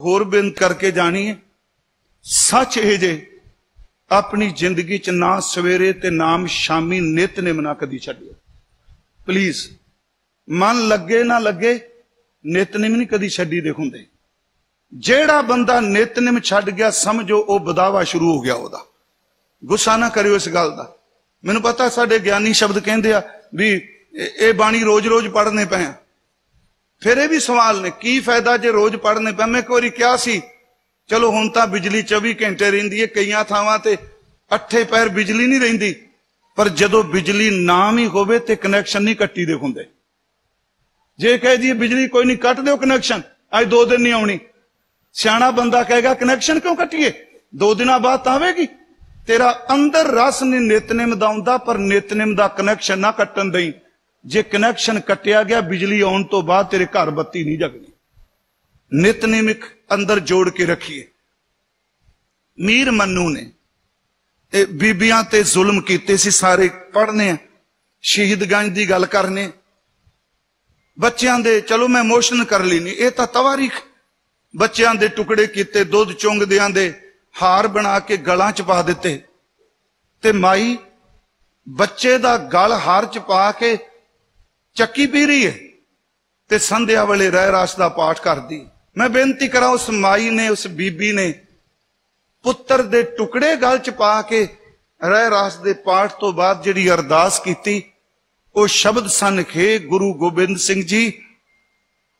ਹੋਰ ਬੇਨਤੀ ਕਰਕੇ ਜਾਣੀ ਹੈ। ਸੱਚ ਇਹ ਜੇ, ਆਪਣੀ ਜ਼ਿੰਦਗੀ ਚ ਨਾ ਸਵੇਰੇ ਤੇ ਨਾਮ ਸ਼ਾਮੀ ਨਿਤਨੇਮ ਨਾ ਕਦੀ ਛੱਡਿਓ ਪਲੀਜ਼ ਮਨ ਲੱਗੇ ਨਾ ਲੱਗੇ ਨਿਤਨੇਮ ਨਹੀਂ ਕਦੀ ਛੱਡੀ ਦੇ ਹੁੰਦੇ। ਜਿਹੜਾ ਬੰਦਾ ਨਿਤਨੇਮ ਛੱਡ ਗਿਆ, ਸਮਝੋ ਉਹ ਬਦਾਵਾ ਸ਼ੁਰੂ ਹੋ ਗਿਆ ਉਹਦਾ। ਗੁੱਸਾ ਨਾ ਕਰਿਓ ਇਸ ਗੱਲ ਦਾ। ਮੈਨੂੰ ਪਤਾ ਸਾਡੇ ਗਿਆਨੀ ਸ਼ਬਦ ਕਹਿੰਦੇ ਆ ਵੀ ਇਹ ਇਹ ਬਾਣੀ ਰੋਜ਼-ਰੋਜ਼ ਪੜ੍ਹਨੇ ਪਏ ਆ। ਫਿਰ ਇਹ ਵੀ ਸਵਾਲ ਨੇ, ਕੀ ਫਾਇਦਾ ਜੇ ਰੋਜ਼ ਪੜ੍ਹਨੇ ਪਏ? ਮੈਂ ਇੱਕ ਵਾਰੀ ਕਿਹਾ ਸੀ, ਚਲੋ ਹੁਣ ਤਾਂ ਬਿਜਲੀ 24 ਘੰਟੇ ਰਹਿੰਦੀ ਹੈ ਕਈਆਂ ਥਾਵਾਂ ਤੇ, ਅੱਠੇ ਪੈਰ ਬਿਜਲੀ ਨਹੀਂ ਰਹਿੰਦੀ। ਪਰ ਜਦੋਂ ਬਿਜਲੀ ਨਾ ਵੀ ਹੋਵੇ ਤੇ ਕਨੈਕਸ਼ਨ ਨਹੀਂ ਕੱਟੀ ਦੇ ਹੁੰਦੇ। ਜੇ ਕਹੇ ਜੀ ਬਿਜਲੀ ਕੋਈ ਨਹੀਂ, ਕੱਟ ਦਿਓ ਕਨੈਕਸ਼ਨ ਅੱਜ ਦੋ ਦਿਨ ਨਹੀਂ ਆਉਣੀ। ਸਿਆਣਾ ਬੰਦਾ ਕਹੇਗਾ ਕਨੈਕਸ਼ਨ ਕਿਉਂ ਕੱਟੀਏ? ਦੋ ਦਿਨਾਂ ਬਾਅਦ ਤਾਂ ਆਵੇਗੀ। ਤੇਰਾ ਅੰਦਰ ਰਸ ਨਹੀਂ ਨਿਤਨੇਮ ਦਾ ਆਉਂਦਾ, ਪਰ ਨਿਤਨੇਮ ਦਾ ਕਨੈਕਸ਼ਨ ਨਾ ਕੱਟਣ ਦੇਈ। ਜੇ ਕਨੈਕਸ਼ਨ ਕੱਟਿਆ ਗਿਆ, ਬਿਜਲੀ ਆਉਣ ਤੋਂ ਬਾਅਦ ਤੇਰੇ ਘਰ ਬੱਤੀ ਨਹੀਂ ਜਗਣੀ ਨਿਤਨੇਮ ਇੱਕ ਅੰਦਰ ਜੋੜ ਕੇ ਰੱਖੀਏ। ਮੀਰ ਮੰਨੂ ਨੇ ਇਹ ਬੀਬੀਆਂ ਤੇ ਜ਼ੁਲਮ ਕੀਤੇ ਸੀ, ਸਾਰੇ ਪੜ੍ਹਨੇ ਆ। ਸ਼ਹੀਦਗੰਜ ਦੀ ਗੱਲ ਕਰਨੇ। ਬੱਚਿਆਂ ਦੇ, ਚਲੋ ਮੈਂ ਮੋਸ਼ਨ ਕਰ ਲਈ ਨਹੀਂ ਇਹ ਤਾਂ ਤਵਾਰੀਖ ਬੱਚਿਆਂ ਦੇ ਟੁਕੜੇ ਕੀਤੇ, ਦੁੱਧ ਚੁੰਗਦਿਆਂ ਦੇ ਹਾਰ ਬਣਾ ਕੇ ਗਲਾਂ 'ਚ ਪਾ ਦਿੱਤੇ। ਤੇ ਮਾਈ, ਬੱਚੇ ਦਾ ਗਲ ਹਾਰ 'ਚ ਪਾ ਕੇ ਚੱਕੀ ਪੀ ਰਹੀ ਹੈ ਤੇ ਸੰਧਿਆ ਵੇਲੇ ਰਹਿ ਰਾਸ ਦਾ ਪਾਠ ਕਰਦੀ ਮੈਂ ਬੇਨਤੀ ਕਰਾਂ, ਉਸ ਮਾਈ ਨੇ, ਉਸ ਬੀਬੀ ਨੇ ਪੁੱਤਰ ਦੇ ਟੁਕੜੇ ਗਲ 'ਚ ਪਾ ਕੇ ਰਹਿ ਰਾਸ ਦੇ ਪਾਠ ਤੋਂ ਬਾਅਦ ਜਿਹੜੀ ਅਰਦਾਸ ਕੀਤੀ, ਉਹ ਸ਼ਬਦ ਸਨ ਖੇ ਗੁਰੂ ਗੋਬਿੰਦ ਸਿੰਘ ਜੀ,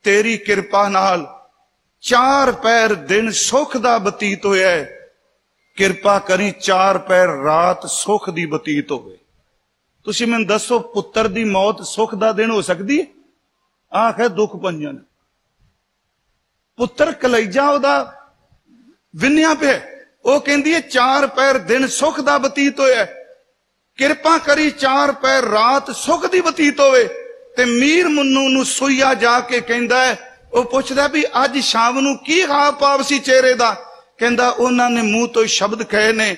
ਤੇਰੀ ਕਿਰਪਾ ਨਾਲ ਚਾਰ ਪੈਰ ਦਿਨ ਸੁਖ ਦਾ ਬਤੀਤ ਹੋਇਆ ਹੈ। ਕਿਰਪਾ ਕਰੀ ਚਾਰ ਪੈਰ ਰਾਤ ਸੁਖ ਦੀ ਬਤੀਤ ਹੋਵੇ ਤੁਸੀਂ ਮੈਨੂੰ ਦੱਸੋ, ਪੁੱਤਰ ਦੀ ਮੌਤ ਸੁਖ ਦਾ ਦਿਨ ਹੋ ਸਕਦੀ ਹੈ? ਆਖ ਹੈ ਦੁੱਖ ਪੰਜਨ ਪੁੱਤਰ ਕਲੈਜਾ ਉਹਦਾ ਵਿੰਨਿਆ ਪਿਆ ਉਹ ਕਹਿੰਦੀ ਹੈ, ਚਾਰ ਪੈਰ ਦਿਨ ਸੁਖ ਦਾ ਬਤੀਤ ਹੋਇਆ ਹੈ। ਕਿਰਪਾ ਕਰੀ ਚਾਰ ਪੈਰ ਰਾਤ ਸੁਖ ਦੀ ਬਤੀਤ ਹੋਵੇ। ਤੇ ਮੀਰ ਮੁੰਨੂ ਨੂੰ ਸੋਈਆ ਜਾ ਕੇ ਕਹਿੰਦਾ ਹੈ, ਉਹ ਪੁੱਛਦਾ ਵੀ ਅੱਜ ਸ਼ਾਮ ਨੂੰ ਕੀ ਹਾਵ ਭਾਵ ਸੀ ਚਿਹਰੇ ਦਾ? ਕਹਿੰਦਾ, ਉਹਨਾਂ ਨੇ ਮੂੰਹ ਤੋਂ ਸ਼ਬਦ ਕਹੇ ਨੇ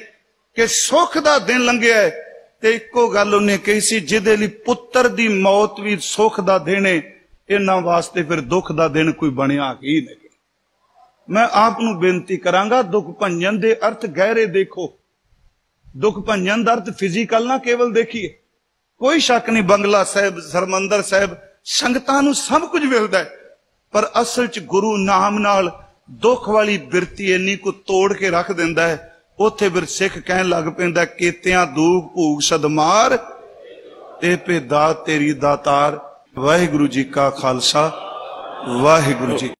ਕਿ ਸੁਖ ਦਾ ਦਿਨ ਲੰਘਿਆ ਹੈ। ਤੇ ਇੱਕੋ ਗੱਲ ਉਹਨੇ ਕਹੀ ਸੀ, ਜਿਹਦੇ ਲਈ ਪੁੱਤਰ ਦੀ ਮੌਤ ਵੀ ਸੁਖ ਦਾ ਦਿਨ ਹੈ ਇਹਨਾਂ ਵਾਸਤੇ ਫਿਰ ਦੁੱਖ ਦਾ ਦਿਨ ਕੋਈ ਬਣਿਆ ਹੀ ਨਹੀਂ। ਮੈਂ ਆਪ ਨੂੰ ਬੇਨਤੀ ਕਰਾਂਗਾ, ਦੁੱਖ ਭੰਜਨ ਦੇ ਅਰਥ ਗਹਿਰੇ ਦੇਖੋ। ਦੁੱਖ ਭੰਜਨ ਦਾ ਅਰਥ ਫਿਜ਼ੀਕਲ ਨਾ ਕੇਵਲ ਦੇਖੀਏ। ਕੋਈ ਸ਼ੱਕ ਨਹੀਂ, ਬੰਗਲਾ ਸਾਹਿਬ, ਸਰਮੰਦਰ ਸਾਹਿਬ, ਸੰਗਤਾਂ ਨੂੰ ਸਭ ਕੁਝ ਮਿਲਦਾ ਹੈ। ਪਰ ਅਸਲ 'ਚ ਗੁਰੂ ਨਾਮ ਨਾਲ ਦੁੱਖ ਵਾਲੀ ਬਿਰਤੀ ਇੰਨੀ ਕੁ ਤੋੜ ਕੇ ਰੱਖ ਦਿੰਦਾ ਹੈ ਉੱਥੇ ਫਿਰ ਸਿੱਖ ਕਹਿਣ ਲੱਗ ਪੈਂਦਾ, ਕੀਤਿਆਂ ਦੂਖ ਭੂਖ ਸਦਮਾਰ ਤੇ ਪੇ ਦਾਤ ਤੇਰੀ ਦਾਤਾਰ। ਵਾਹਿਗੁਰੂ ਜੀ ਕਾ ਖਾਲਸਾ, ਵਾਹਿਗੁਰੂ ਜੀ